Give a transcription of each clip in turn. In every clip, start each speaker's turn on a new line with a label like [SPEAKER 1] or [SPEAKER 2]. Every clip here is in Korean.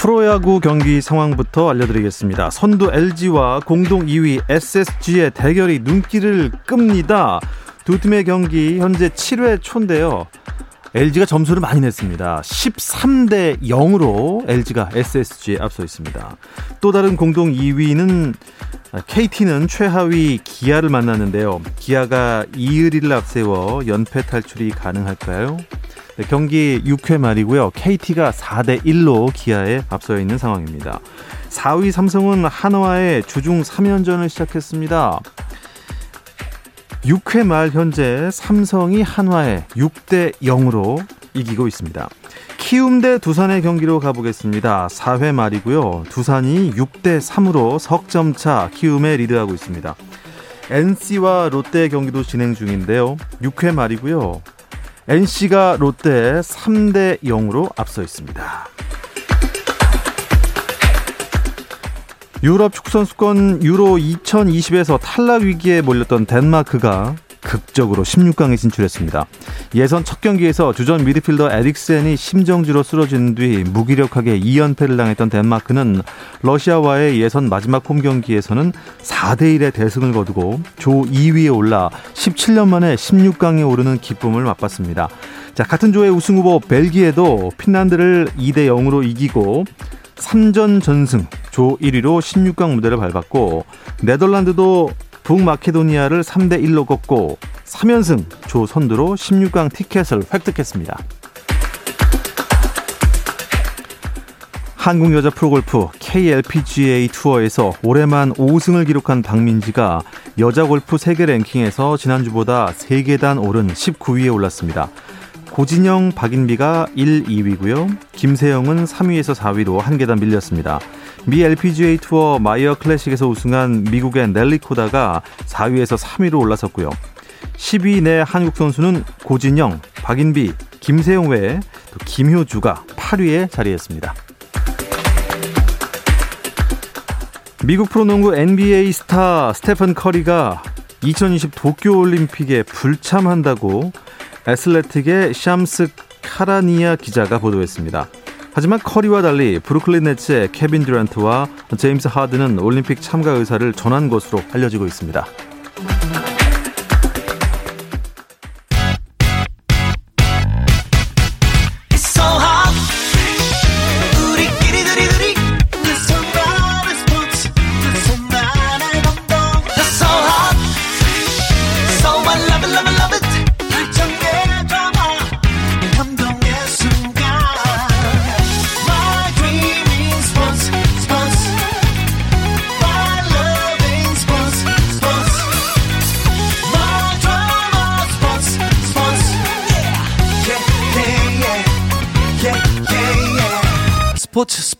[SPEAKER 1] 프로야구 경기 상황부터 알려드리겠습니다. 선두 LG와 공동 2위 SSG의 대결이 눈길을 끕니다. 두 팀의 경기 현재 7회 초인데요. LG가 점수를 많이 냈습니다. 13대 0으로 LG가 SSG에 앞서 있습니다. 또 다른 공동 2위는 KT는 최하위 기아를 만났는데요. 기아가 이의리를 앞세워 연패 탈출이 가능할까요? 네, 경기 6회 말이고요. KT가 4대 1로 기아에 앞서 있는 상황입니다. 4위 삼성은 한화의 주중 3연전을 시작했습니다. 6회 말 현재 삼성이 한화에 6대 0으로 이기고 있습니다. 키움 대 두산의 경기로 가보겠습니다. 4회 말이고요. 두산이 6대 3으로 석점차 키움에 리드하고 있습니다. NC와 롯데 경기도 진행 중인데요. 6회 말이고요. NC가 롯데 3대 0으로 앞서 있습니다. 유럽 축구선수권 유로 2020에서 탈락 위기에 몰렸던 덴마크가 극적으로 16강에 진출했습니다. 예선 첫 경기에서 주전 미드필더 에릭센이 심정지로 쓰러진 뒤 무기력하게 2연패를 당했던 덴마크는 러시아와의 예선 마지막 홈 경기에서는 4대 1의 대승을 거두고 조 2위에 올라 17년 만에 16강에 오르는 기쁨을 맛봤습니다. 자, 같은 조의 우승 후보 벨기에도 핀란드를 2대 0으로 이기고 3전 전승 조 1위로 16강 무대를 밟았고 네덜란드도 북마케도니아를 3대 1로 꺾고 3연승 조 선두로 16강 티켓을 획득했습니다. 한국 여자 프로골프 KLPGA 투어에서 올해만 5승을 기록한 박민지가 여자 골프 세계 랭킹에서 지난주보다 3계단 오른 19위에 올랐습니다. 고진영, 박인비가 1, 2위고요. 김세영은 3위에서 4위로 한 계단 밀렸습니다. 미 LPGA 투어 마이어 클래식에서 우승한 미국의 넬리 코다가 4위에서 3위로 올라섰고요. 10위 내 한국 선수는 고진영, 박인비, 김세영 외에 또 김효주가 8위에 자리했습니다. 미국 프로농구 NBA 스타 스테픈 커리가 2020 도쿄올림픽에 불참한다고 애슬레틱의 샴스 카라니아 기자가 보도했습니다. 하지만 커리와 달리 브루클린 네츠의 케빈 듀란트와 제임스 하든은 올림픽 참가 의사를 전한 것으로 알려지고 있습니다.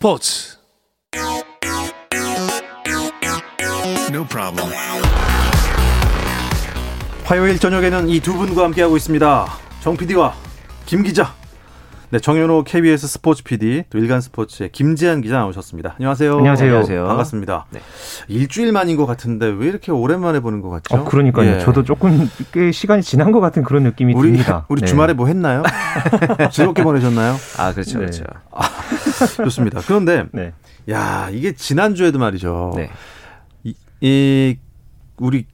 [SPEAKER 2] 스포츠 No problem.
[SPEAKER 1] 화요일 저녁에는 이 두 분과 함께하고 있습니다. 정 PD와 김 기자. 네, 정현호 KBS 스포츠 PD, 또 일간 스포츠의 김지한 기자 나오셨습니다. 안녕하세요.
[SPEAKER 3] 안녕하세요. 안녕하세요.
[SPEAKER 1] 반갑습니다. 네. 일주일 만인 것 같은데 왜 이렇게 오랜만에 보는 것 같죠?
[SPEAKER 3] 어, 그러니까요. 예. 저도 조금 꽤 시간이 지난 것 같은 그런 느낌이
[SPEAKER 1] 우리,
[SPEAKER 3] 듭니다.
[SPEAKER 1] 우리 네. 주말에 뭐 했나요? 즐겁게 보내셨나요?
[SPEAKER 2] 아, 그렇죠. 네. 그렇죠. 아,
[SPEAKER 1] 좋습니다. 그런데 네. 야, 이게 지난 주에도 말이죠. 네. 이, 이 우리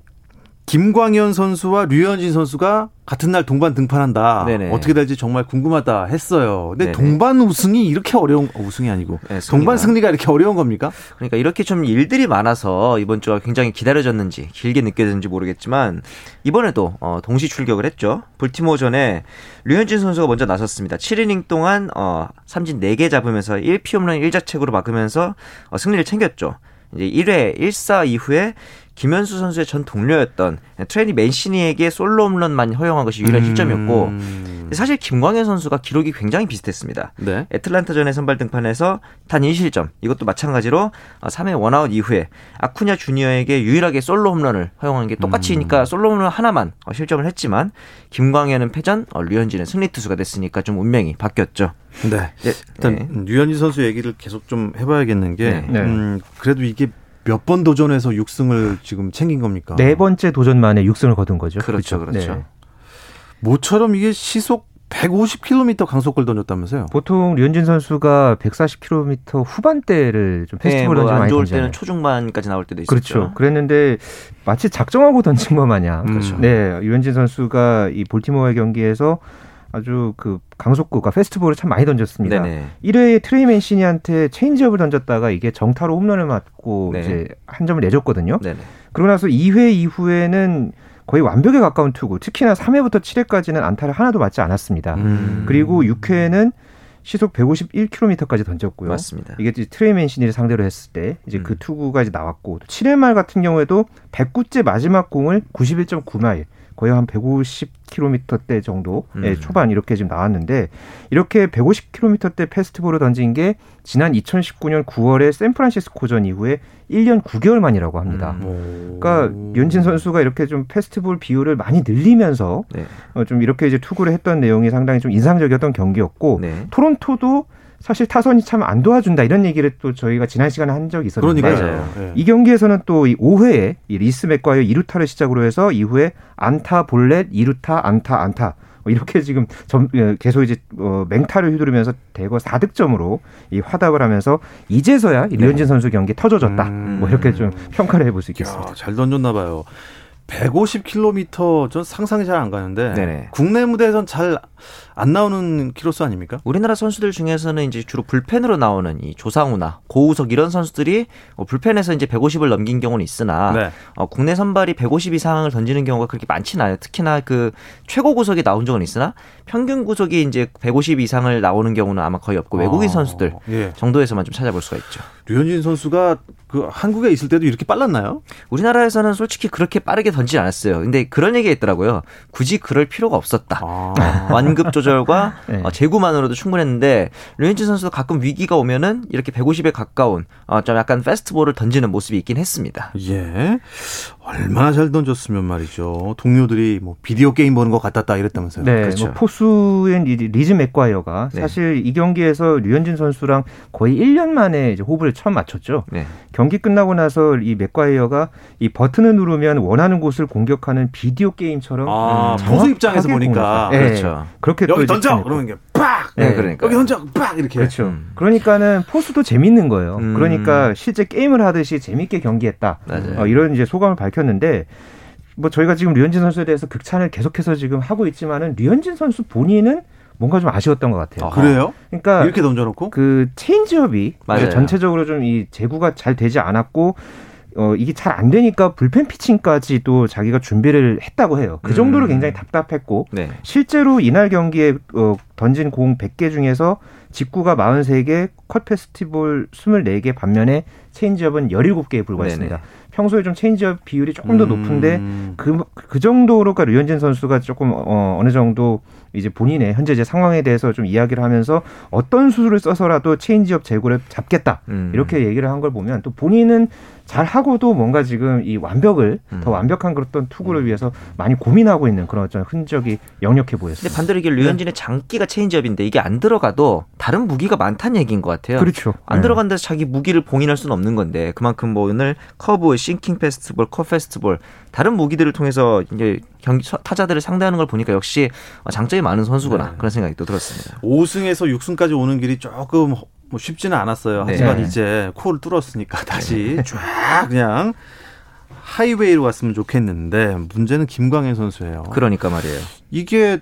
[SPEAKER 1] 김광현 선수와 류현진 선수가 같은 날 동반 등판한다. 네네. 어떻게 될지 정말 궁금하다 했어요. 근데 네네. 동반 우승이 이렇게 어려운 어, 우승이 아니고 네, 동반 승리가 이렇게 어려운 겁니까?
[SPEAKER 2] 그러니까 이렇게 좀 일들이 많아서 이번 주가 굉장히 기다려졌는지 길게 느껴졌는지 모르겠지만 이번에도 어, 동시 출격을 했죠. 볼티모어전에 류현진 선수가 먼저 나섰습니다. 7이닝 동안 어, 삼진 4개 잡으면서 1피 홈런 1자책으로 막으면서 어, 승리를 챙겼죠. 이제 1회 1사 이후에 김현수 선수의 전 동료였던 트레니 맨시니에게 솔로 홈런만 허용한 것이 유일한 실점이었고
[SPEAKER 1] 음.
[SPEAKER 2] 사실 김광현 선수가 기록이 굉장히 비슷했습니다.
[SPEAKER 1] 네.
[SPEAKER 2] 애틀란타전의 선발 등판에서 단 1실점. 이것도 마찬가지로 3회 원아웃 이후에 아쿠냐 주니어에게 유일하게 솔로 홈런을 허용한 게 똑같이니까 솔로 홈런 하나만 어, 실점을 했지만 김광현은 패전, 어, 류현진은 승리 투수가 됐으니까 좀 운명이 바뀌었죠.
[SPEAKER 1] 네.
[SPEAKER 2] 네.
[SPEAKER 1] 일단
[SPEAKER 2] 네.
[SPEAKER 1] 류현진 선수 얘기를 계속 좀 해봐야겠는 게,
[SPEAKER 2] 네.
[SPEAKER 1] 음, 그래도 이게 몇 번 도전해서 6승을 지금 챙긴 겁니까?
[SPEAKER 3] 네 번째 도전 만에 6승을 거둔 거죠.
[SPEAKER 2] 그렇죠, 그렇죠.
[SPEAKER 3] 네.
[SPEAKER 1] 모처럼 이게 시속 150km 강속구를 던졌다면서요?
[SPEAKER 3] 보통 류현진 선수가 140km 후반대를 좀
[SPEAKER 2] 네,
[SPEAKER 3] 페스티벌 던지
[SPEAKER 2] 뭐안
[SPEAKER 3] 많이
[SPEAKER 2] 좋을
[SPEAKER 3] 던지잖아요.
[SPEAKER 2] 때는 초중반까지 나올 때도 있었죠.
[SPEAKER 3] 그렇죠. 그랬는데 마치 작정하고 던진 것 마냥
[SPEAKER 1] 그렇죠.
[SPEAKER 3] 네, 류현진 선수가 이 볼티모어의 경기에서 아주 그 강속구가 패스트볼을 참 많이 던졌습니다.
[SPEAKER 2] 네네.
[SPEAKER 3] 1회에 트레이 맨시니한테 체인지업을 던졌다가 이게 정타로 홈런을 맞고
[SPEAKER 2] 네.
[SPEAKER 3] 이제 한 점을 내줬거든요.
[SPEAKER 2] 네네.
[SPEAKER 3] 그러고 나서 2회 이후에는 거의 완벽에 가까운 투구, 특히나 3회부터 7회까지는 안타를 하나도 맞지 않았습니다.
[SPEAKER 1] 음.
[SPEAKER 3] 그리고 6회에는 시속 151km까지 던졌고요.
[SPEAKER 2] 맞습니다.
[SPEAKER 3] 이게 트레이맨시니를 상대로 했을 때 이제 그
[SPEAKER 2] 음.
[SPEAKER 3] 투구가 이제 나왔고 7회 말 같은 경우에도 109째 마지막 공을 91.9마일 거의 한 150km대 정도의
[SPEAKER 2] 음.
[SPEAKER 3] 초반 이렇게 지금 나왔는데 이렇게 150km대 페스티벌을 던진 게 지난 2019년 9월에 샌프란시스코전 이후에 1년 9개월 만이라고 합니다.
[SPEAKER 2] 음.
[SPEAKER 1] 오.
[SPEAKER 3] 그러니까 윤진 선수가 이렇게 좀 페스티벌 비율을 많이 늘리면서
[SPEAKER 2] 네.
[SPEAKER 3] 어, 좀 이렇게 이제 투구를 했던 내용이 상당히 좀 인상적이었던 경기였고
[SPEAKER 2] 네.
[SPEAKER 3] 토론토도 사실 타선이 참 안 도와준다 이런 얘기를 또 저희가 지난 시간에 한 적이 있었는데
[SPEAKER 1] 그러니까요.
[SPEAKER 2] 맞아요.
[SPEAKER 1] 예.
[SPEAKER 3] 이 경기에서는 또 이 5회에 이 리스 맥과이어 2루타를 시작으로 해서 이후에 안타 볼넷 2루타 안타 안타 뭐 이렇게 지금 점, 예, 계속 이제 어, 맹타를 휘두르면서 대거 4득점으로 이 화답을 하면서 이제서야 이 류현진 선수 경기 터져줬다
[SPEAKER 1] 음.
[SPEAKER 3] 뭐 이렇게 좀 평가를 해볼 수 있겠습니다.
[SPEAKER 1] 야, 잘 던졌나 봐요. 150km 전 상상이 잘 안 가는데
[SPEAKER 2] 네네.
[SPEAKER 1] 국내 무대에선 잘안 나오는 키로수 아닙니까?
[SPEAKER 2] 우리나라 선수들 중에서는 이제 주로 불펜으로 나오는 이 조상우나 고우석 이런 선수들이 어, 불펜에서 이제 150을 넘긴 경우는 있으나
[SPEAKER 1] 네.
[SPEAKER 2] 어, 국내 선발이 150 이상을 던지는 경우가 그렇게 많지는 않아요. 특히나 그 최고 구속이 나온 적은 있으나 평균 구속이 이제 150 이상을 나오는 경우는 아마 거의 없고 외국인
[SPEAKER 1] 아,
[SPEAKER 2] 선수들
[SPEAKER 1] 예.
[SPEAKER 2] 정도에서만 좀 찾아볼 수가 있죠.
[SPEAKER 1] 류현진 선수가 그 한국에 있을 때도 이렇게 빨랐나요?
[SPEAKER 2] 우리나라에서는 솔직히 그렇게 빠르게 던지지 않았어요. 근데 그런 얘기 했더라고요. 굳이 그럴 필요가 없었다.
[SPEAKER 1] 아.
[SPEAKER 2] 완급 조절과
[SPEAKER 3] 네.
[SPEAKER 2] 어, 제구만으로도 충분했는데 류현진 선수도 가끔 위기가 오면은 이렇게 150에 가까운 어, 좀 약간 패스트볼을 던지는 모습이 있긴 했습니다.
[SPEAKER 1] 예. 얼마나 잘 던졌으면 말이죠. 동료들이 뭐 비디오 게임 보는 것 같았다 이랬다면서요.
[SPEAKER 3] 네,
[SPEAKER 2] 그렇죠.
[SPEAKER 3] 뭐 포수인 리- 리즈 맥과이어가
[SPEAKER 2] 네.
[SPEAKER 3] 사실 이 경기에서 류현진 선수랑 거의 1년 만에 이제 호흡을 처음 맞췄죠.
[SPEAKER 2] 네.
[SPEAKER 3] 경기 끝나고 나서 이 맥과이어가 이 버튼을 누르면 원하는 곳을 공격하는 비디오 게임처럼
[SPEAKER 1] 아,
[SPEAKER 3] 음,
[SPEAKER 1] 포수 입장에서 보니까
[SPEAKER 3] 공격해요. 네,
[SPEAKER 2] 그렇죠.
[SPEAKER 3] 그렇게 또
[SPEAKER 1] 여기
[SPEAKER 3] 이제
[SPEAKER 1] 던져. 그러면 빡.
[SPEAKER 2] 네,
[SPEAKER 3] 네,
[SPEAKER 2] 그러니까.
[SPEAKER 1] 여기 던져 빡 이렇게.
[SPEAKER 3] 그렇죠.
[SPEAKER 2] 음.
[SPEAKER 3] 그러니까는 포수도 재밌는 거예요.
[SPEAKER 2] 음.
[SPEAKER 3] 그러니까 실제 게임을 하듯이 재밌게 경기했다. 어, 이런 이제 소감을 밝혔는데 뭐 저희가 지금 류현진 선수에 대해서 극찬을 계속해서 지금 하고 있지만은 류현진 선수 본인은 뭔가 좀 아쉬웠던 것 같아요.
[SPEAKER 2] 어.
[SPEAKER 1] 그래요?
[SPEAKER 3] 그러니까
[SPEAKER 1] 이렇게 던져놓고?
[SPEAKER 3] 그 체인지업이
[SPEAKER 2] 맞아요.
[SPEAKER 3] 전체적으로 좀 이 제구가 잘 되지 않았고 어 이게 잘 안 되니까 불펜 피칭까지도 자기가 준비를 했다고 해요. 그 정도로
[SPEAKER 2] 음.
[SPEAKER 3] 굉장히 답답했고
[SPEAKER 2] 네.
[SPEAKER 3] 실제로 이날 경기에 어 던진 공 100개 중에서 직구가 43개, 컷 패스트볼 24개 반면에 체인지업은 17개에 불과했습니다.
[SPEAKER 2] 네네.
[SPEAKER 3] 평소에 좀 체인지업 비율이 조금 더
[SPEAKER 1] 음.
[SPEAKER 3] 높은데 그, 그 정도로 그러니까 류현진 선수가 조금 어, 어느 정도 이제 본인의 현재 제 상황에 대해서 좀 이야기를 하면서 어떤 수를 써서라도 체인지업 제구를 잡겠다
[SPEAKER 2] 음.
[SPEAKER 3] 이렇게 얘기를 한 걸 보면 또 본인은 잘 하고도 뭔가 지금 이 완벽을
[SPEAKER 2] 음.
[SPEAKER 3] 더 완벽한 그런 투구를 위해서 많이 고민하고 있는 그런 어떤 흔적이 역력해
[SPEAKER 2] 근데
[SPEAKER 3] 보였습니다.
[SPEAKER 2] 반대로 이게 류현진의 장기가 체인지업인데 이게 안 들어가도 다른 무기가 많다는 얘기인 것 같아요.
[SPEAKER 3] 그렇죠.
[SPEAKER 2] 안
[SPEAKER 3] 네.
[SPEAKER 2] 들어간다 해서 자기 무기를 봉인할 수는 없는 건데 그만큼 뭐 오늘 커브, 싱킹 패스트볼, 컷 패스트볼 다른 무기들을 통해서 이제 경기 타자들을 상대하는 걸 보니까 역시 장점이 많은 선수구나
[SPEAKER 1] 네.
[SPEAKER 2] 그런 생각이 또 들었습니다.
[SPEAKER 1] 5승에서 6승까지 오는 길이 조금 뭐 쉽지는 않았어요.
[SPEAKER 2] 네.
[SPEAKER 1] 하지만
[SPEAKER 3] 네.
[SPEAKER 1] 이제 코를 뚫었으니까 다시 쫙 그냥 하이웨이로 갔으면 좋겠는데 문제는 김광현 선수예요.
[SPEAKER 2] 그러니까 말이에요.
[SPEAKER 1] 이게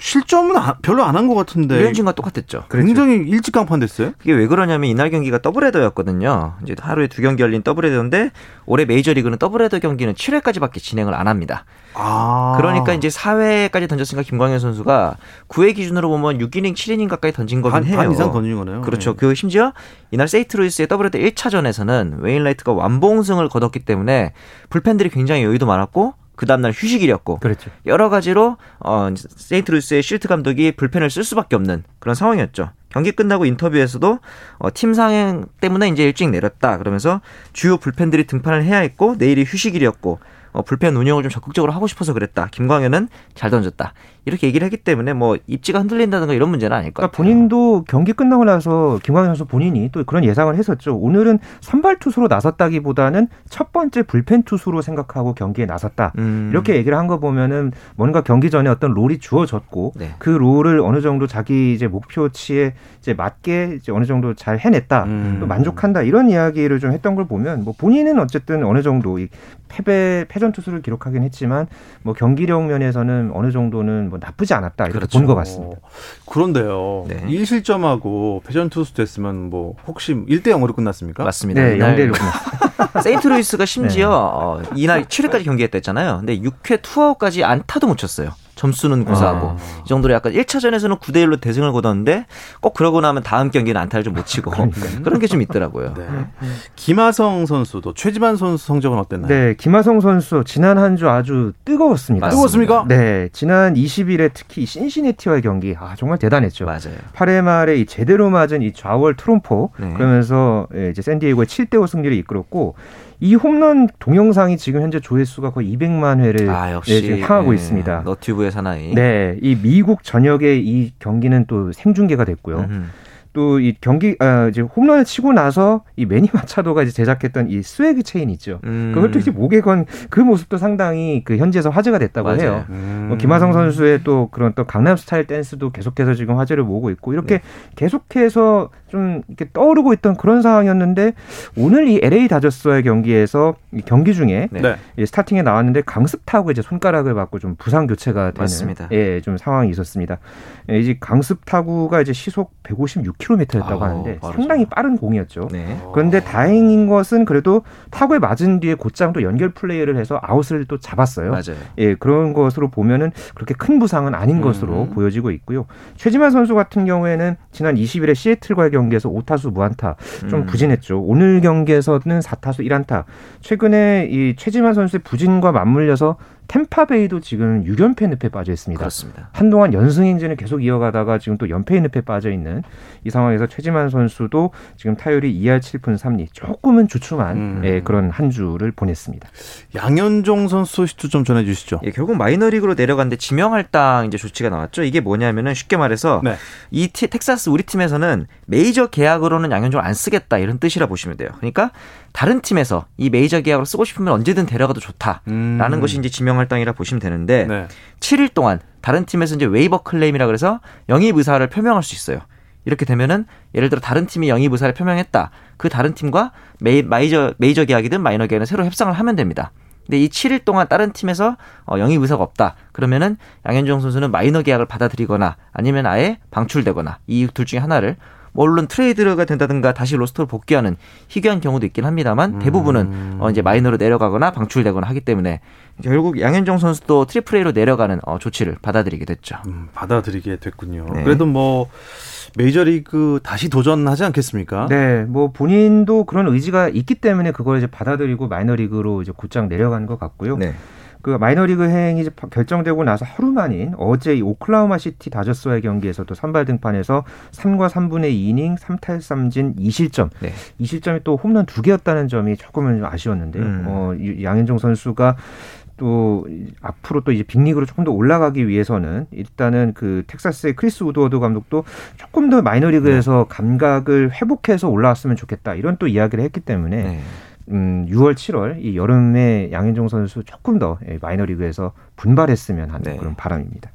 [SPEAKER 1] 실점은 아- 별로 안 한 것 같은데
[SPEAKER 2] 류현진과 똑같았죠.
[SPEAKER 1] 굉장히 일찍 강판 됐어요.
[SPEAKER 2] 그게 왜 그러냐면 이날 경기가 더블헤더였거든요. 이제 하루에 두 경기 열린 더블헤더인데 올해 메이저리그는 더블헤더 경기는 7회까지밖에 진행을 안 합니다.
[SPEAKER 1] 아.
[SPEAKER 2] 그러니까 이제 4회까지 던졌으니까 김광현 선수가 9회 기준으로 보면 6이닝, 7이닝 가까이 던진 거긴
[SPEAKER 1] 반,
[SPEAKER 2] 해요.
[SPEAKER 1] 반 이상 던진 거네요.
[SPEAKER 2] 그렇죠.
[SPEAKER 1] 네.
[SPEAKER 2] 그 심지어 이날 세인트루이스의 더블헤더 1차전에서는 웨인라이트가 완봉승을 거뒀기 때문에 불펜들이 굉장히 여유도 많았고 그 다음날 휴식일이었고
[SPEAKER 3] 그렇죠.
[SPEAKER 2] 여러 가지로 어, 세인트루이스의 실트 감독이 불펜을 쓸 수밖에 없는 그런 상황이었죠. 경기 끝나고 인터뷰에서도 어, 팀 상행 때문에 이제 일찍 내렸다. 그러면서 주요 불펜들이 등판을 해야 했고 내일이 휴식일이었고 어, 불펜 운영을 좀 적극적으로 하고 싶어서 그랬다. 김광현은 잘 던졌다. 이렇게 얘기를 했기 때문에 뭐 입지가 흔들린다든가 이런 문제는 아닐 것
[SPEAKER 3] 그러니까. 본인도 경기 끝나고 나서 김광현 선수 본인이 또 그런 예상을 했었죠. 오늘은 선발 투수로 나섰다기보다는 첫 번째 불펜 투수로 생각하고 경기에 나섰다.
[SPEAKER 2] 음.
[SPEAKER 3] 이렇게 얘기를 한 거 보면은 뭔가 경기 전에 어떤 롤이 주어졌고
[SPEAKER 2] 네.
[SPEAKER 3] 그 롤을 어느 정도 자기 이제 목표치에 이제 맞게 이제 어느 정도 잘 해냈다.
[SPEAKER 1] 음.
[SPEAKER 3] 또 만족한다 이런 이야기를 좀 했던 걸 보면 뭐 본인은 어쨌든 어느 정도 이 패배 패전 투수를 기록하긴 했지만 뭐 경기력 면에서는 어느 정도는 뭐 나쁘지 않았다 이렇게
[SPEAKER 2] 그렇죠.
[SPEAKER 3] 본 것 같습니다.
[SPEAKER 1] 어, 그런데요.
[SPEAKER 2] 네.
[SPEAKER 1] 1실점하고 패전 투수 됐으면 뭐 혹시 1대 0으로 끝났습니까?
[SPEAKER 2] 맞습니다.
[SPEAKER 3] 네,
[SPEAKER 2] 이날
[SPEAKER 3] 영대일로 끝났습니다.
[SPEAKER 2] 세인트루이스가 심지어
[SPEAKER 3] 네.
[SPEAKER 2] 어, 이날 7회까지 경기했댔잖아요. 근데 6회 투아웃까지 안타도 못 쳤어요. 점수는 고사하고
[SPEAKER 1] 아.
[SPEAKER 2] 이 정도로 약간 1차전에서는 9대 1로 대승을 거뒀는데 꼭 그러고 나면 다음 경기는 안타를 좀 못 치고 그런 게 좀 있더라고요.
[SPEAKER 1] 네. 김하성 선수도 최지만 선수 성적은 어땠나요?
[SPEAKER 3] 네, 김하성 선수 지난 한 주 아주 뜨거웠습니다.
[SPEAKER 2] 맞습니다.
[SPEAKER 1] 뜨거웠습니까?
[SPEAKER 3] 네, 지난 20일에 특히 신시내티와의 경기 아 정말 대단했죠.
[SPEAKER 2] 맞아요.
[SPEAKER 3] 8회 말에 이 제대로 맞은 이 좌월 트롬포
[SPEAKER 2] 네.
[SPEAKER 3] 그러면서 예, 이제 샌디에이고의 7대 5 승리를 이끌었고 이 홈런 동영상이 지금 현재 조회수가 거의 200만 회를
[SPEAKER 2] 아
[SPEAKER 3] 예,
[SPEAKER 2] 역시
[SPEAKER 3] 지금 향하고
[SPEAKER 2] 네,
[SPEAKER 3] 있습니다.
[SPEAKER 2] 너튜브의 사나이.
[SPEAKER 3] 네, 이 미국 전역에 이 경기는 또 생중계가 됐고요.
[SPEAKER 2] 음흠.
[SPEAKER 3] 또 이 경기 아, 이제 홈런을 치고 나서 이 매니 마차도가 이제 제작했던 이 swag 체인 있죠.
[SPEAKER 2] 음.
[SPEAKER 3] 그것도 이제 목에 건 그 모습도 상당히 그 현지에서 화제가 됐다고
[SPEAKER 2] 맞아요.
[SPEAKER 3] 해요.
[SPEAKER 1] 음.
[SPEAKER 3] 뭐 김하성 선수의 또 그런 또 강남 스타일 댄스도 계속해서 지금 화제를 모으고 있고 이렇게
[SPEAKER 2] 네.
[SPEAKER 3] 계속해서 좀 이렇게 떠오르고 있던 그런 상황이었는데 오늘 이 LA 다저스와의 경기에서 이 경기 중에
[SPEAKER 2] 네.
[SPEAKER 1] 네.
[SPEAKER 3] 이 스타팅에 나왔는데 강습 타구 이제 손가락을 맞고 좀 부상 교체가 되는
[SPEAKER 2] 맞습니다.
[SPEAKER 3] 예, 좀 상황이 있었습니다. 예, 이제 강습 타구가 이제 시속 156km 였다고
[SPEAKER 2] 아우,
[SPEAKER 3] 하는데
[SPEAKER 2] 빠르죠.
[SPEAKER 3] 상당히 빠른 공이었죠.
[SPEAKER 2] 네.
[SPEAKER 3] 그런데 다행인 것은 그래도 타구에 맞은 뒤에 곧장 또 연결 플레이를 해서 아웃을 또 잡았어요.
[SPEAKER 2] 맞아요.
[SPEAKER 3] 예, 그런 것으로 보면은 그렇게 큰 부상은 아닌
[SPEAKER 1] 음.
[SPEAKER 3] 것으로 보여지고 있고요. 최지만 선수 같은 경우에는 지난 20일에 시애틀과의 경기에서 5타수 무안타 좀
[SPEAKER 2] 음.
[SPEAKER 3] 부진했죠. 오늘 경기에서는 4타수 1안타. 최근에 이 최지만 선수의 부진과 맞물려서 템파베이도 지금 6연패 늪에 빠져 있습니다.
[SPEAKER 2] 그렇습니다.
[SPEAKER 3] 한동안 연승 행진을 계속 이어가다가 지금 또 연패의 늪에 빠져 있는 이 상황에서 최지만 선수도 지금 타율이 2할 7푼 3리 조금은 주춤한
[SPEAKER 1] 음.
[SPEAKER 3] 예, 그런 한 주를 보냈습니다.
[SPEAKER 1] 양현종 선수 소식도 좀 전해 주시죠.
[SPEAKER 2] 예, 결국 마이너리그로 내려갔는데 지명 할당 이제 조치가 나왔죠. 이게 뭐냐면은 쉽게 말해서
[SPEAKER 1] 네.
[SPEAKER 2] 이 티- 텍사스 우리 팀에서는 메이저 계약으로는 양현종을 안 쓰겠다 이런 뜻이라 보시면 돼요. 그러니까 다른 팀에서 이 메이저 계약으로 쓰고 싶으면 언제든 데려가도 좋다라는
[SPEAKER 1] 음.
[SPEAKER 2] 것이 이제 지명 할당이라 보시면 되는데
[SPEAKER 1] 네.
[SPEAKER 2] 7일 동안 다른 팀에서 이제 waiver claim이라 그래서 영입 의사를 표명할 수 있어요. 이렇게 되면은 예를 들어 다른 팀이 영입 의사를 표명했다. 그 다른 팀과 메이, 마이저 메이저 계약이든 마이너 계약이든 새로 협상을 하면 됩니다. 근데 이 7일 동안 다른 팀에서 어, 영입 의사가 없다. 그러면은 양현종 선수는 마이너 계약을 받아들이거나 아니면 아예 방출되거나 이 둘 중에 하나를 뭐 물론 트레이드가 된다든가 다시 로스터로 복귀하는 희귀한 경우도 있긴 합니다만 대부분은 어, 이제 마이너로 내려가거나 방출되거나 하기 때문에 결국 양현종 선수도 트리플 A로 내려가는 어, 조치를 받아들이게 됐죠.
[SPEAKER 1] 음, 받아들이게 됐군요.
[SPEAKER 2] 네.
[SPEAKER 1] 그래도 뭐 메이저리그 다시 도전하지 않겠습니까?
[SPEAKER 3] 네, 뭐 본인도 그런 의지가 있기 때문에 그걸 이제 받아들이고 마이너리그로 이제 곧장 내려간 것 같고요.
[SPEAKER 2] 네.
[SPEAKER 3] 그 마이너리그 행이 결정되고 나서 하루 만인 어제 이 오클라호마 시티 다저스와의 경기에서도 선발 등판해서 3과 3분의 2이닝 3탈삼진 2실점.
[SPEAKER 2] 네.
[SPEAKER 3] 2실점이 또 홈런 두 개였다는 점이 조금은 좀 아쉬웠는데요.
[SPEAKER 2] 음.
[SPEAKER 3] 어, 이 양현종 선수가 또 앞으로 또 이제 빅리그로 조금 더 올라가기 위해서는 일단은 그 텍사스의 크리스 우드워드 감독도 조금 더 마이너리그에서 감각을 회복해서 올라왔으면 좋겠다 이런 또 이야기를 했기 때문에
[SPEAKER 2] 네.
[SPEAKER 3] 음, 6월, 7월 이 여름에 양현종 선수 조금 더 예, 마이너리그에서 분발했으면 하는
[SPEAKER 2] 네.
[SPEAKER 3] 그런 바람입니다.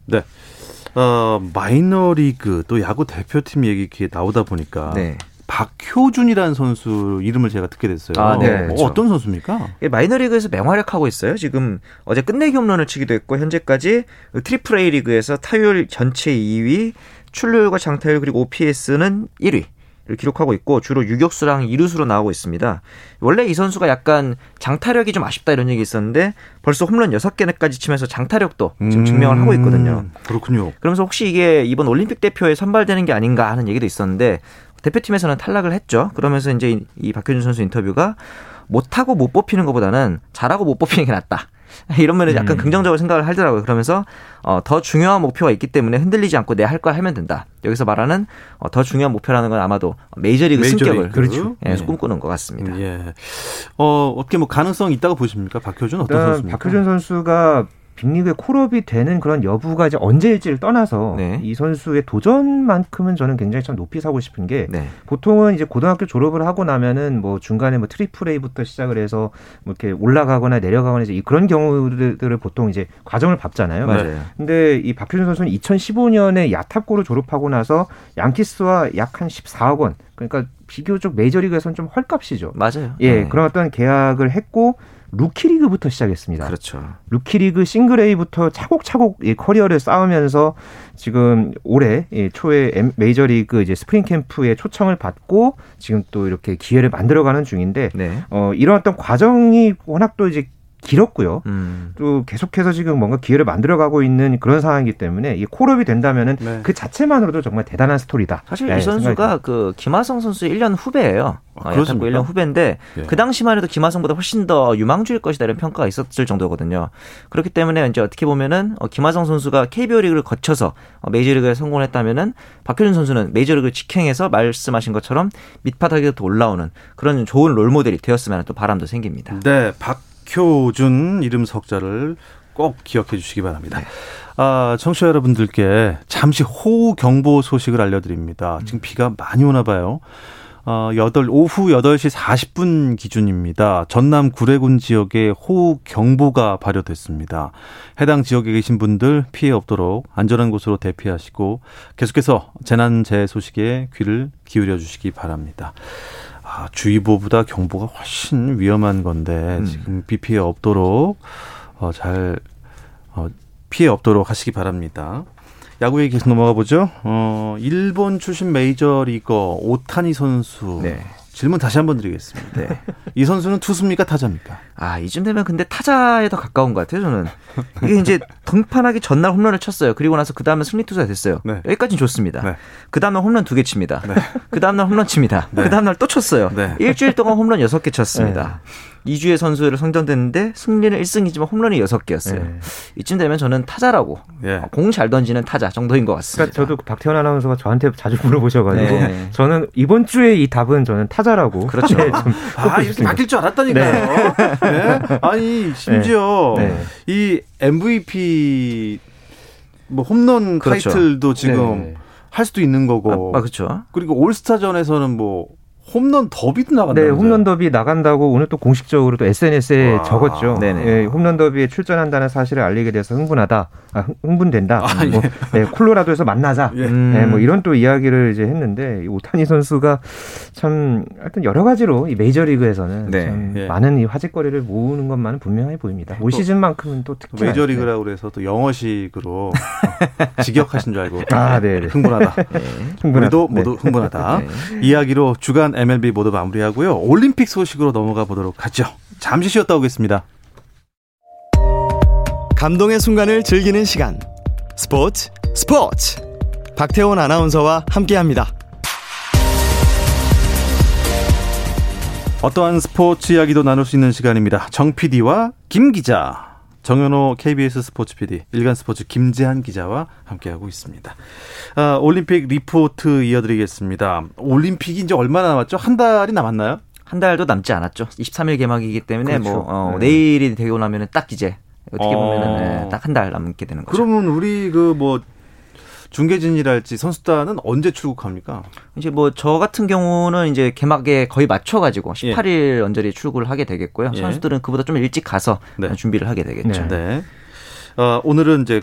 [SPEAKER 1] 어, 마이너리그 또 야구 대표팀 얘기 이렇게 나오다 보니까
[SPEAKER 2] 네.
[SPEAKER 1] 박효준이라는 선수 이름을 제가 듣게 됐어요.
[SPEAKER 2] 아, 네,
[SPEAKER 1] 어,
[SPEAKER 2] 그렇죠.
[SPEAKER 1] 어떤 선수입니까?
[SPEAKER 2] 마이너리그에서 맹활약하고 있어요. 지금 어제 끝내기 홈런을 치기도 했고 현재까지 트리플 A 리그에서 타율 전체 2위, 출루율과 장타율 그리고 OPS는 1위. 를 기록하고 있고 주로 유격수랑 이루수로 나오고 있습니다. 원래 이 선수가 약간 장타력이 좀 아쉽다 이런 얘기 있었는데 벌써 홈런 6개까지 치면서 장타력도 지금 증명을 하고 있거든요.
[SPEAKER 1] 음, 그렇군요.
[SPEAKER 2] 그러면서 혹시 이게 이번 올림픽 대표에 선발되는 게 아닌가 하는 얘기도 있었는데 대표팀에서는 탈락을 했죠. 그러면서 이제 이, 이 박효준 선수 인터뷰가 못하고 못 뽑히는 것보다는 잘하고 못 뽑히는 게 낫다. 이런 면에 약간
[SPEAKER 3] 음.
[SPEAKER 2] 긍정적으로 생각을 하더라고요. 그러면서 어, 더 중요한 목표가 있기 때문에 흔들리지 않고 내할걸 하면 된다. 여기서 말하는 어, 더 중요한 목표라는 건 아마도 메이저리그 승격을
[SPEAKER 1] 그렇죠.
[SPEAKER 2] 예,
[SPEAKER 1] 네.
[SPEAKER 2] 꿈꾸는 것 같습니다.
[SPEAKER 1] 예. 어, 어떻게 뭐 가능성 있다고 보십니까? 박효준 어떤 선수입니까?
[SPEAKER 3] 박효준 선수가 빅리그에 call-up이 되는 그런 여부가 이제 언제일지를 떠나서
[SPEAKER 2] 네.
[SPEAKER 3] 이 선수의 도전만큼은 저는 굉장히 참 높이 사고 싶은 게
[SPEAKER 2] 네.
[SPEAKER 3] 보통은 이제 고등학교 졸업을 하고 나면은 뭐 중간에 뭐 트리플 A부터 시작을 해서 뭐 이렇게 올라가거나 내려가거나 이제 그런 경우들을 보통 이제 과정을 밟잖아요.
[SPEAKER 2] 맞아요.
[SPEAKER 3] 근데 이 박효준 선수는 2015년에 야탑고를 졸업하고 나서 양키스와 약 한 14억 원 그러니까 비교적 메이저리그에서는 좀 헐값이죠.
[SPEAKER 2] 맞아요.
[SPEAKER 3] 예,
[SPEAKER 2] 네.
[SPEAKER 3] 그런 어떤 계약을 했고 루키리그부터 시작했습니다.
[SPEAKER 2] 그렇죠.
[SPEAKER 3] 루키리그 싱글 A부터 차곡차곡 이 커리어를 쌓으면서 지금 올해 이 초에 메이저리그 이제 스프링 캠프에 초청을 받고 지금 또 이렇게 기회를 만들어가는 중인데
[SPEAKER 2] 네.
[SPEAKER 3] 어 이런 어떤 과정이 워낙 또 이제 길었고요.
[SPEAKER 2] 음.
[SPEAKER 3] 또 계속해서 지금 뭔가 기회를 만들어가고 있는 그런 상황이기 때문에 이 call-up이 된다면은
[SPEAKER 1] 네.
[SPEAKER 3] 그 자체만으로도 정말 대단한 스토리다.
[SPEAKER 2] 사실
[SPEAKER 3] 네,
[SPEAKER 2] 이 선수가 그 김하성 선수의 1년 후배예요.
[SPEAKER 1] 아,
[SPEAKER 2] 어? 야탁구 1년 후배인데
[SPEAKER 1] 예.
[SPEAKER 2] 그 당시만 해도 김하성보다 훨씬 더 유망주일 것이다 이런 평가가 있었을 정도거든요. 그렇기 때문에 이제 어떻게 보면은 어, 김하성 선수가 KBO 리그를 거쳐서 어, 메이저리그에 성공했다면은 박효준 선수는 메이저리그 직행해서 말씀하신 것처럼 밑바닥에도 올라오는 그런 좋은 롤모델이 되었으면 하는 또 바람도 생깁니다.
[SPEAKER 1] 네, 박 효준 이름 석자를 꼭 기억해 주시기 바랍니다. 아, 청취자 여러분들께 잠시 호우 경보 소식을 알려드립니다. 지금 비가 많이 오나 봐요. 어, 8, 오후 8시 40분 기준입니다. 전남 구례군 지역에 호우 경보가 발효됐습니다. 해당 지역에 계신 분들 피해 없도록 안전한 곳으로 대피하시고 계속해서 재난재해 소식에 귀를 기울여 주시기 바랍니다. 아, 주의보보다 경보가 훨씬 위험한 건데
[SPEAKER 2] 음.
[SPEAKER 1] 지금 비 피해 없도록 어, 잘 어, 피해 없도록 하시기 바랍니다. 야구 얘기 계속 넘어가 보죠. 어, 일본 출신 메이저리거 오타니 선수
[SPEAKER 2] 네.
[SPEAKER 1] 질문 다시 한번 드리겠습니다.
[SPEAKER 2] 네.
[SPEAKER 1] 이 선수는 투수입니까 타자입니까?
[SPEAKER 2] 아, 이쯤 되면 근데 타자에 더 가까운 것 같아요, 저는. 이게 이제 등판하기 전날 홈런을 쳤어요. 그리고 나서 그 다음에 승리 투수가 됐어요.
[SPEAKER 1] 네.
[SPEAKER 2] 여기까지는 좋습니다.
[SPEAKER 1] 네.
[SPEAKER 2] 그 다음날 홈런 두 개 칩니다.
[SPEAKER 1] 네.
[SPEAKER 2] 그 다음날 홈런 칩니다.
[SPEAKER 1] 네.
[SPEAKER 2] 그 다음날 또 쳤어요.
[SPEAKER 1] 네.
[SPEAKER 2] 일주일 동안 홈런 여섯 개 쳤습니다. 2주의 선수를 성장됐는데 승리는 1승이지만 홈런이 여섯 개였어요.
[SPEAKER 3] 네.
[SPEAKER 2] 이쯤 되면 저는 타자라고
[SPEAKER 1] 예.
[SPEAKER 2] 공잘 던지는 타자 정도인 것 같습니다.
[SPEAKER 3] 그러니까 저도 박태원 아나운서가 저한테 자주 물어보셔가지고
[SPEAKER 2] 네.
[SPEAKER 3] 저는 이번 주에 이 답은 저는 타자라고
[SPEAKER 2] 그렇죠.
[SPEAKER 3] 네, 좀
[SPEAKER 1] 아, 이렇게. 바뀔 줄 알았다니까요. 네. 아니, 심지어
[SPEAKER 3] 네.
[SPEAKER 1] 이 MVP 뭐 홈런
[SPEAKER 2] 그렇죠.
[SPEAKER 1] 타이틀도 지금
[SPEAKER 3] 네.
[SPEAKER 1] 할 수도 있는 거고.
[SPEAKER 2] 아, 아, 그렇죠.
[SPEAKER 1] 그리고 올스타전에서는 뭐 홈런 더비도 나간다.
[SPEAKER 3] 네, 홈런 더비 나간다고 오늘 또 공식적으로 또 SNS에
[SPEAKER 1] 와.
[SPEAKER 3] 적었죠.
[SPEAKER 2] 네네.
[SPEAKER 3] 예, 홈런 더비에 출전한다는 사실을 알리게 돼서 흥분하다, 아, 흥- 흥분된다.
[SPEAKER 1] 아,
[SPEAKER 3] 뭐, 네, 콜로라도에서 만나자.
[SPEAKER 1] 예.
[SPEAKER 2] 음.
[SPEAKER 3] 네, 뭐 이런 또 이야기를 이제 했는데 이 오타니 선수가 참 하여튼 여러 가지로 이 메이저리그에서는
[SPEAKER 2] 네.
[SPEAKER 3] 참
[SPEAKER 1] 예.
[SPEAKER 3] 많은 이 화제거리를 모으는 것만은 분명해 보입니다. 올 시즌만큼은 또 특히
[SPEAKER 1] 메이저리그라고 그래서 또 영어식으로 직역하신 줄 알고
[SPEAKER 3] 아, 네, 네.
[SPEAKER 1] 흥분하다.
[SPEAKER 3] 흥분하다.
[SPEAKER 1] 우리도
[SPEAKER 3] 네.
[SPEAKER 1] 모두 흥분하다.
[SPEAKER 2] 네.
[SPEAKER 1] 이야기로 주간 MLB 모두 마무리하고요. 올림픽 소식으로 넘어가 보도록 하죠. 잠시 쉬었다 오겠습니다.
[SPEAKER 4] 감동의 순간을 즐기는 시간 스포츠 스포츠 박태원 아나운서와 함께 합니다.
[SPEAKER 1] 어떠한 스포츠 이야기도 나눌 수 있는 시간입니다. 정 PD와 김 기자, 정현호 KBS 스포츠 PD, 일간 스포츠 김재한 기자와 함께하고 있습니다. 아, 올림픽 리포트 이어드리겠습니다. 올림픽이 이제 얼마나 남았죠? 한 달이 남았나요?
[SPEAKER 2] 한 달도 남지 않았죠. 23일 개막이기 때문에
[SPEAKER 3] 그렇죠.
[SPEAKER 2] 뭐 어,
[SPEAKER 3] 네.
[SPEAKER 2] 내일이 되고 나면은 딱 이제 어떻게
[SPEAKER 1] 어.
[SPEAKER 2] 보면은 딱한 달 남게 되는 거죠.
[SPEAKER 1] 그러면 우리 그뭐 중계진이랄지 선수단은 언제 출국합니까?
[SPEAKER 2] 이제 뭐 저 같은 경우는 이제 개막에 거의 맞춰 가지고 18일 언저리 출국을 하게 되겠고요.
[SPEAKER 1] 예.
[SPEAKER 2] 선수들은 그보다 좀 일찍 가서
[SPEAKER 1] 네.
[SPEAKER 2] 준비를 하게 되겠죠.
[SPEAKER 3] 네.
[SPEAKER 1] 네. 어, 오늘은 이제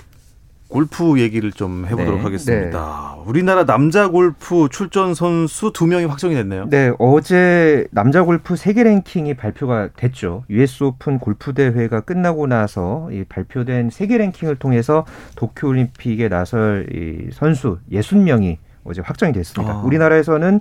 [SPEAKER 1] 골프 얘기를 좀 해보도록
[SPEAKER 2] 네.
[SPEAKER 1] 하겠습니다. 우리나라 남자 골프 출전 선수 두 명이 확정이 됐네요.
[SPEAKER 3] 네, 어제 남자 골프 세계 랭킹이 발표가 됐죠. US 오픈 골프 대회가 끝나고 나서 이 발표된 세계 랭킹을 통해서 도쿄 올림픽에 나설 이 선수 60명이 어제 확정이 됐습니다.
[SPEAKER 1] 아.
[SPEAKER 3] 우리나라에서는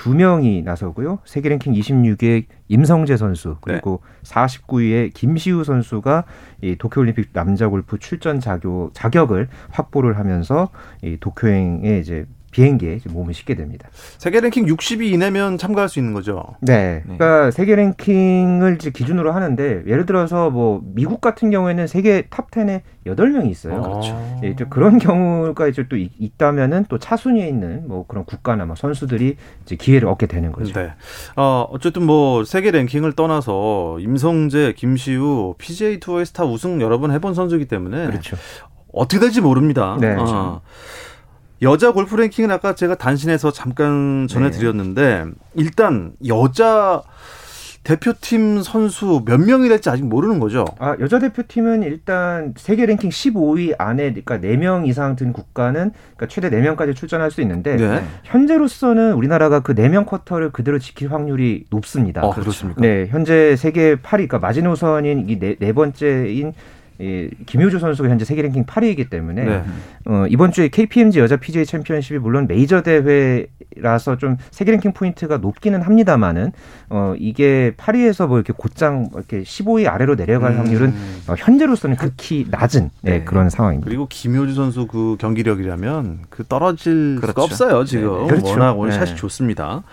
[SPEAKER 3] 두 명이 나서고요. 세계 랭킹 26위의 임성재 선수 그리고 49위의 김시우 선수가 이 도쿄올림픽 남자 골프 출전 자격, 자격을 확보를 하면서 이 도쿄행에 이제 비행기에 몸을 싣게 됩니다.
[SPEAKER 1] 세계 랭킹 60위 이내면 참가할 수 있는 거죠.
[SPEAKER 3] 네.
[SPEAKER 2] 네.
[SPEAKER 3] 그러니까 세계 랭킹을 이제 기준으로 하는데 예를 들어서 뭐 미국 같은 경우에는 세계 top 10에 8명이 있어요.
[SPEAKER 1] 그렇죠.
[SPEAKER 3] 예, 그런 경우가 이제 또 있- 있다면은 또 차순위에 있는 뭐 그런 국가나 뭐 선수들이 이제 기회를 얻게 되는 거죠.
[SPEAKER 1] 네. 어, 어쨌든 뭐 세계 랭킹을 떠나서 임성재, 김시우, PGA 투어의 스타 우승 여러 번 해본 선수이기 때문에
[SPEAKER 3] 그렇죠.
[SPEAKER 1] 어떻게 될지 모릅니다.
[SPEAKER 3] 네.
[SPEAKER 1] 어. 여자 골프 랭킹은 아까 제가 단신에서 잠깐 전해드렸는데 일단 여자 대표팀 선수 몇 명이 될지 아직 모르는 거죠.
[SPEAKER 3] 아, 여자 대표팀은 일단 세계 랭킹 15위 안에 그러니까 4명 이상 든 국가는 그러니까 최대 4명까지 출전할 수 있는데
[SPEAKER 1] 네.
[SPEAKER 3] 현재로서는 우리나라가 그 4명 쿼터를 그대로 지킬 확률이 높습니다.
[SPEAKER 1] 어, 그렇습니까?
[SPEAKER 3] 네, 현재 세계 8위, 그러니까 마지노선인 이 네, 네 번째인 이 김효주 선수가 현재 세계 랭킹 8위이기 때문에
[SPEAKER 1] 네.
[SPEAKER 3] 어, 이번 주에 KPMG 여자 PGA 챔피언십이 물론 메이저 대회라서 좀 세계 랭킹 포인트가 높기는 합니다만은 어, 이게 8위에서 뭐 이렇게 곧장 이렇게 15위 아래로 내려갈
[SPEAKER 1] 음.
[SPEAKER 3] 확률은 어, 현재로서는 극히 낮은 네,
[SPEAKER 2] 네.
[SPEAKER 3] 그런 상황입니다.
[SPEAKER 1] 그리고 김효주 선수 그 경기력이라면 그 떨어질 수가
[SPEAKER 2] 그렇죠.
[SPEAKER 1] 없어요 지금
[SPEAKER 3] 네, 네. 그렇죠.
[SPEAKER 1] 워낙 오늘
[SPEAKER 3] 네.
[SPEAKER 1] 샷이 좋습니다.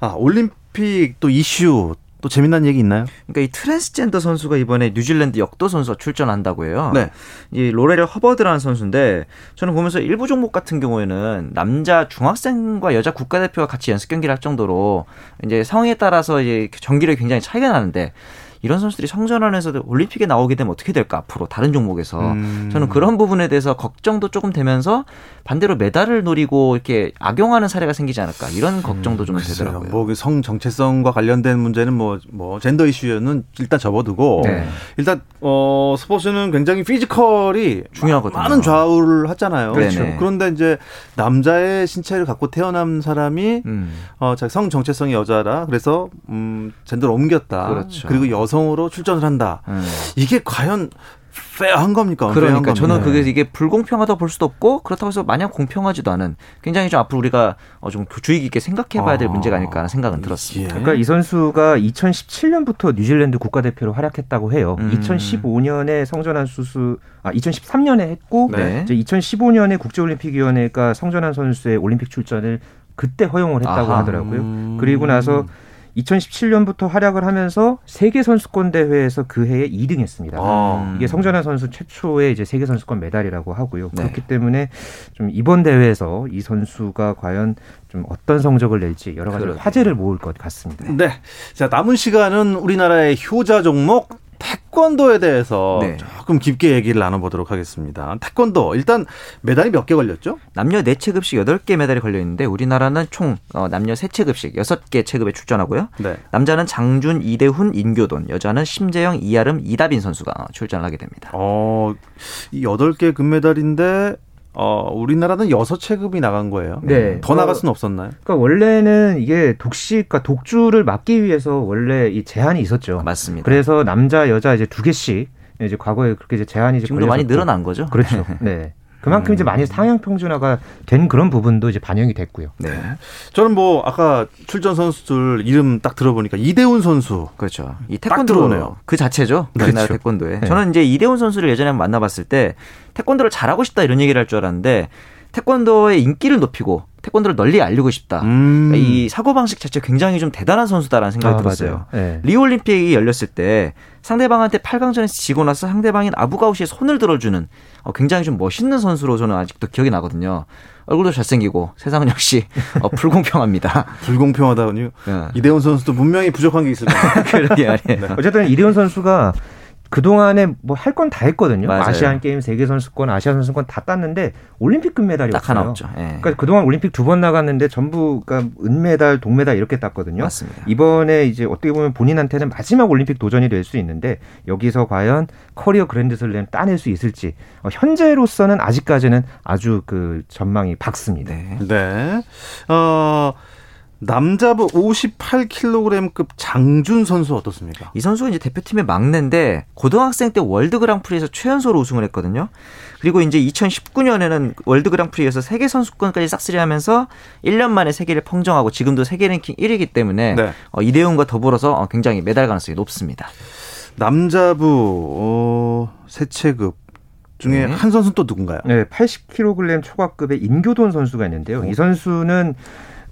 [SPEAKER 1] 아 올림픽 또 이슈 또 재미난 얘기 있나요?
[SPEAKER 2] 그러니까 이 트랜스젠더 선수가 이번에 뉴질랜드 역도 선수가 출전한다고 해요.
[SPEAKER 1] 네.
[SPEAKER 2] 이 로렐 허버드라는 선수인데 저는 보면서 일부 종목 같은 경우에는 남자 중학생과 여자 국가대표가 같이 연습 경기를 할 정도로 이제 상황에 따라서 이제 경기력이 굉장히 차이가 나는데 이런 선수들이 성전환해서 올림픽에 나오게 되면 어떻게 될까 앞으로 다른 종목에서
[SPEAKER 1] 음.
[SPEAKER 2] 저는 그런 부분에 대해서 걱정도 조금 되면서 반대로 메달을 노리고 이렇게 악용하는 사례가 생기지 않을까 이런 걱정도 좀 되더라고요.
[SPEAKER 1] 뭐 성 정체성과 관련된 문제는 뭐뭐 젠더 이슈는 일단 접어두고
[SPEAKER 3] 네.
[SPEAKER 1] 일단 어 스포츠는 굉장히 피지컬이
[SPEAKER 2] 중요하거든요.
[SPEAKER 1] 많은 좌우를 하잖아요.
[SPEAKER 2] 그렇죠. 네네.
[SPEAKER 1] 그런데 이제 남자의 신체를 갖고 태어난 사람이
[SPEAKER 2] 음.
[SPEAKER 1] 어, 자기 성 정체성이 여자라 그래서 음, 젠더를 옮겼다.
[SPEAKER 2] 그렇죠.
[SPEAKER 1] 리고 여 성으로 출전을 한다.
[SPEAKER 2] 음.
[SPEAKER 1] 이게 과연 페어한 겁니까?
[SPEAKER 2] 그러니까 저는? 그게 이게 불공평하다고 볼 수도 없고 그렇다고 해서 마냥 공평하지도 않은 굉장히 좀 앞으로 우리가 어, 좀 주의 깊게 생각해봐야 될
[SPEAKER 1] 아.
[SPEAKER 2] 문제가 아닐까 하는 생각은 들었습니다.
[SPEAKER 1] 예.
[SPEAKER 3] 그러니까 이 선수가 2017년부터 뉴질랜드 국가대표로 활약했다고 해요.
[SPEAKER 2] 음.
[SPEAKER 3] 2015년에 성전환 수수 아 2013년에 했고
[SPEAKER 2] 네.
[SPEAKER 3] 이제 2015년에 국제올림픽위원회가 성전환 선수의 올림픽 출전을 그때 허용을 했다고
[SPEAKER 2] 아하.
[SPEAKER 3] 하더라고요.
[SPEAKER 1] 음.
[SPEAKER 3] 그리고 나서 2017년부터 활약을 하면서 세계 선수권 대회에서 그 해에 2등했습니다.
[SPEAKER 1] 아.
[SPEAKER 3] 이게 성전환 선수 최초의 이제 세계 선수권 메달이라고 하고요.
[SPEAKER 2] 네.
[SPEAKER 3] 그렇기 때문에 좀 이번 대회에서 이 선수가 과연 좀 어떤 성적을 낼지 여러 가지. 화제를 모을 것 같습니다.
[SPEAKER 1] 네. 자, 남은 시간은 우리나라의 효자 종목 태권도에 대해서
[SPEAKER 2] 네.
[SPEAKER 1] 조금 깊게 얘기를 나눠보도록 하겠습니다. 태권도 일단 메달이 몇 개 걸렸죠?
[SPEAKER 2] 남녀 4체급씩 8개 메달이 걸려 있는데 우리나라는 총 어, 남녀 3체급씩 6개 체급에 출전하고요.
[SPEAKER 1] 네.
[SPEAKER 2] 남자는 장준, 이대훈, 인교돈, 여자는 심재영, 이아름, 이다빈 선수가 출전을 하게 됩니다.
[SPEAKER 1] 어, 이 8개 금메달인데 어, 우리나라는 6체급이 나간 거예요.
[SPEAKER 3] 네.
[SPEAKER 1] 더 나갈 수는 없었나요?
[SPEAKER 3] 그러니까 원래는 이게 독식, 그러니까 독주를 막기 위해서 원래 이 제한이 있었죠.
[SPEAKER 2] 맞습니다.
[SPEAKER 3] 그래서 남자, 여자 이제 두 개씩 이제 과거에 그렇게 이제 제한이 이제
[SPEAKER 2] 지금도 많이. 늘어난 거죠?
[SPEAKER 3] 그렇죠. 네. 그만큼 이제 많이 상향 평준화가 된 그런 부분도 이제 반영이 됐고요.
[SPEAKER 2] 네.
[SPEAKER 1] 저는 뭐 아까 출전 선수들 이름 딱 들어보니까 이대훈 선수
[SPEAKER 2] 그렇죠.
[SPEAKER 1] 이딱
[SPEAKER 2] 태권도
[SPEAKER 1] 들어오네요.
[SPEAKER 2] 그 자체죠. 우리나라
[SPEAKER 3] 그렇죠.
[SPEAKER 2] 태권도에.
[SPEAKER 3] 네.
[SPEAKER 2] 저는 이제 이대훈 선수를 예전에 한번 만나봤을 때 태권도를 잘하고 싶다 이런 얘기를 할 줄 알았는데 태권도의 인기를 높이고 태권도를 널리 알리고 싶다.
[SPEAKER 1] 음.
[SPEAKER 2] 그러니까 이 사고 방식 자체 굉장히 좀 대단한 선수다라는 생각이 들었어요.
[SPEAKER 3] 네.
[SPEAKER 2] 리오 올림픽이 열렸을 때 상대방한테 8강전에서 지고 나서 상대방인 아부가우시에 손을 들어주는 어, 굉장히 좀 멋있는 선수로 저는 아직도 기억이 나거든요. 얼굴도 잘생기고 세상은 역시 어, 불공평합니다.
[SPEAKER 1] 불공평하다니
[SPEAKER 2] 예.
[SPEAKER 1] 이대훈 선수도 분명히 부족한 게 있을 거예요.
[SPEAKER 2] 그러게 말이에요.
[SPEAKER 3] 어쨌든 이대훈 선수가 그동안에 뭐 할 건 다 했거든요.
[SPEAKER 2] 맞아요.
[SPEAKER 3] 아시안 게임 세계 선수권, 아시아 선수권 다 땄는데 올림픽 금메달이
[SPEAKER 2] 딱
[SPEAKER 3] 없어요.
[SPEAKER 2] 하나 없죠. 예.
[SPEAKER 3] 그러니까 그동안 올림픽 두 번 나갔는데 전부 그러니까 은메달, 동메달 이렇게 땄거든요.
[SPEAKER 2] 맞습니다.
[SPEAKER 3] 이번에 이제 어떻게 보면 본인한테는 마지막 올림픽 도전이 될 수 있는데 여기서 과연 커리어 그랜드슬램 따낼 수 있을지 어, 현재로서는 아직까지는 아주 그 전망이 밝습니다.
[SPEAKER 2] 네.
[SPEAKER 1] 네. 어, 남자부 58kg급 장준 선수 어떻습니까?
[SPEAKER 2] 이 선수가 이제 대표팀의 막내인데 고등학생 때 월드 그랑프리에서 최연소로 우승을 했거든요. 그리고 이제 2019년에는 월드 그랑프리에서 세계 선수권까지 싹쓸이하면서 1년 만에 세계를 평정하고 지금도 세계 랭킹 1위이기 때문에
[SPEAKER 1] 네.
[SPEAKER 2] 어, 이대훈과 더불어서 어, 굉장히 메달 가능성이 높습니다.
[SPEAKER 1] 남자부 어, 세 체급 중에
[SPEAKER 2] 네.
[SPEAKER 1] 한 선수는 또 누군가요?
[SPEAKER 3] 네, 80kg 초과급의 임교돈 선수가 있는데요. 이 선수는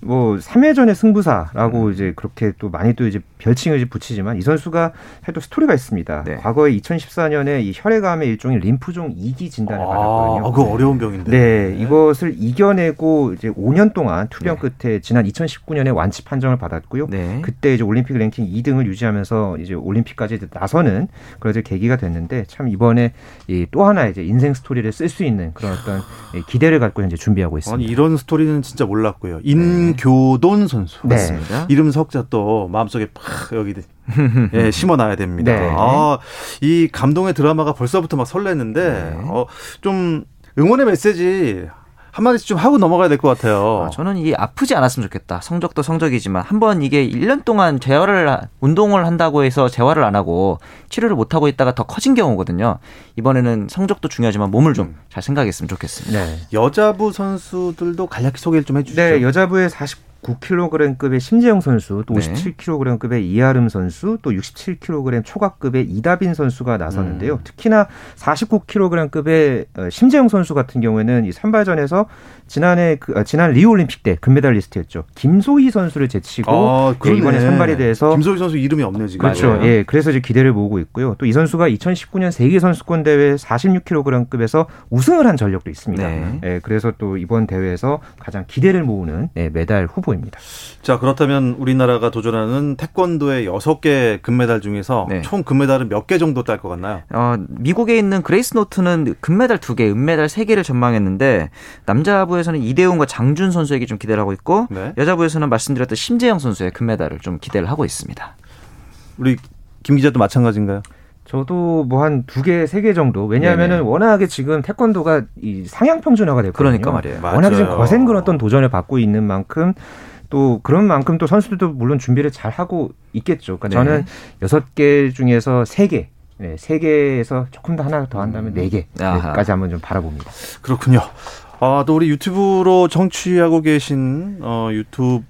[SPEAKER 3] 뭐 3회전의 승부사라고 이제 그렇게 또 많이 또 이제 별칭을 이제 붙이지만 이 선수가 또 스토리가 있습니다.
[SPEAKER 2] 네.
[SPEAKER 3] 과거에 2014년에 이 혈액암의 일종인 림프종 2기 진단을 받았거든요.
[SPEAKER 1] 아, 그거 어려운 병인데.
[SPEAKER 3] 네, 이것을 이겨내고 이제 5년 동안 투병 끝에 지난 2019년에 완치 판정을 받았고요.
[SPEAKER 2] 네.
[SPEAKER 3] 그때 이제 올림픽 랭킹 2등을 유지하면서 이제 올림픽까지 이제 나서는 그런 이제 계기가 됐는데 참 이번에 이 또 하나 이제 인생 스토리를 쓸 수 있는 그런 어떤 이 기대를 갖고 현재 준비하고 있습니다.
[SPEAKER 1] 아니 이런 스토리는 진짜 몰랐고요. 인 교돈 선수.
[SPEAKER 3] 네.
[SPEAKER 2] 맞습니다.
[SPEAKER 1] 이름 석자 또 마음속에 팍 여기 예, 심어놔야 됩니다.
[SPEAKER 3] 네.
[SPEAKER 1] 아, 이 감동의 드라마가 벌써부터 막 설레는데
[SPEAKER 2] 네.
[SPEAKER 1] 어, 좀 응원의 메시지 한마디씩 좀 하고 넘어가야 될 것 같아요.
[SPEAKER 2] 아, 저는 이게 아프지 않았으면 좋겠다. 성적도 성적이지만 한번 이게 1년 동안 재활을 하- 운동을 한다고 해서 재활을 안 하고 치료를 못 하고 있다가 더 커진 경우거든요. 이번에는 성적도 중요하지만 몸을 좀 잘 생각했으면 좋겠습니다.
[SPEAKER 3] 네.
[SPEAKER 1] 여자부 선수들도 간략히 소개를 좀 해주시죠.
[SPEAKER 3] 네, 여자부의 49kg급의 심재영 선수, 또
[SPEAKER 2] 네.
[SPEAKER 3] 57kg급의 이하름 선수, 또 67kg 초과급의 이다빈 선수가 나섰는데요.
[SPEAKER 2] 음.
[SPEAKER 3] 특히나 49kg급의 어, 심재영 선수 같은 경우에는 이 선발전에서 지난해 그, 아, 지난 리우 올림픽 때 금메달리스트였죠. 김소희 선수를 제치고
[SPEAKER 1] 아,
[SPEAKER 3] 예. 이번에 선발이 돼서
[SPEAKER 1] 김소희 선수 이름이 없네요 지금.
[SPEAKER 3] 그렇죠.
[SPEAKER 2] 맞아요.
[SPEAKER 3] 예, 그래서 이제 기대를 모으고 있고요. 또 이 선수가 2019년 세계 선수권 대회 46kg급에서 우승을 한 전력도 있습니다.
[SPEAKER 2] 네.
[SPEAKER 3] 예, 그래서 또 이번 대회에서 가장 기대를 모으는 예, 메달 후보 입니다.
[SPEAKER 1] 자 그렇다면 우리나라가 도전하는 태권도의 여섯 개 금메달 중에서
[SPEAKER 2] 네.
[SPEAKER 1] 총 금메달은 몇 개 정도 딸 것 같나요?
[SPEAKER 2] 어, 미국에 있는 그레이스 노트는 금메달 2개, 은메달 3개를 전망했는데 남자부에서는 이대훈과 장준 선수에게 좀 기대를 하고 있고
[SPEAKER 1] 네.
[SPEAKER 2] 여자부에서는 말씀드렸던 심재영 선수의 금메달을 좀 기대를 하고 있습니다.
[SPEAKER 1] 우리 김 기자도 마찬가지인가요?
[SPEAKER 3] 저도 뭐 한 두 개, 세 개 정도. 왜냐하면은
[SPEAKER 2] 네네.
[SPEAKER 3] 워낙에 지금 태권도가 이 상향 평준화가 됐거든요.
[SPEAKER 2] 그러니까 말이에요.
[SPEAKER 3] 워낙에 지금. 거센 그런 어떤 도전을 받고 있는 만큼 또 그런 만큼 또 선수들도 물론 준비를 잘 하고 있겠죠. 그러니까
[SPEAKER 2] 네.
[SPEAKER 3] 저는 여섯 개 중에서 세 개. 네, 세 개에서 조금 더 하나 더 한다면 네. 개까지 한번 좀 바라봅니다.
[SPEAKER 1] 그렇군요. 아, 또 우리 유튜브로 청취하고 계신 어, 유튜브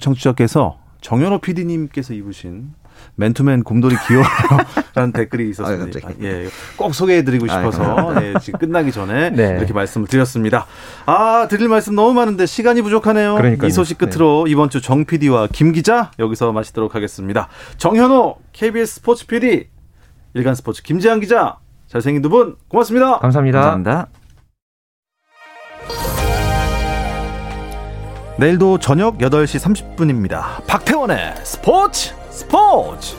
[SPEAKER 1] 청취자께서 정현호 PD님께서 입으신 맨투맨 곰돌이 귀여워라는 댓글이 있었습니다.
[SPEAKER 2] 아유, 갑자기.
[SPEAKER 1] 예, 꼭 소개해드리고 싶어서 예, 지금 끝나기 전에
[SPEAKER 3] 네.
[SPEAKER 1] 이렇게 말씀을 드렸습니다. 아 드릴 말씀 너무 많은데 시간이 부족하네요.
[SPEAKER 3] 그러니까요.
[SPEAKER 1] 이 소식 끝으로 이번 주 정 PD와 김 기자 여기서 마치도록 하겠습니다. 정현호 KBS 스포츠 PD 일간 스포츠 김재한 기자 잘생긴 두 분 고맙습니다.
[SPEAKER 3] 감사합니다.
[SPEAKER 2] 감사합니다.
[SPEAKER 1] 내일도 저녁 8시 30분입니다. 박태원의 스포츠 스포츠!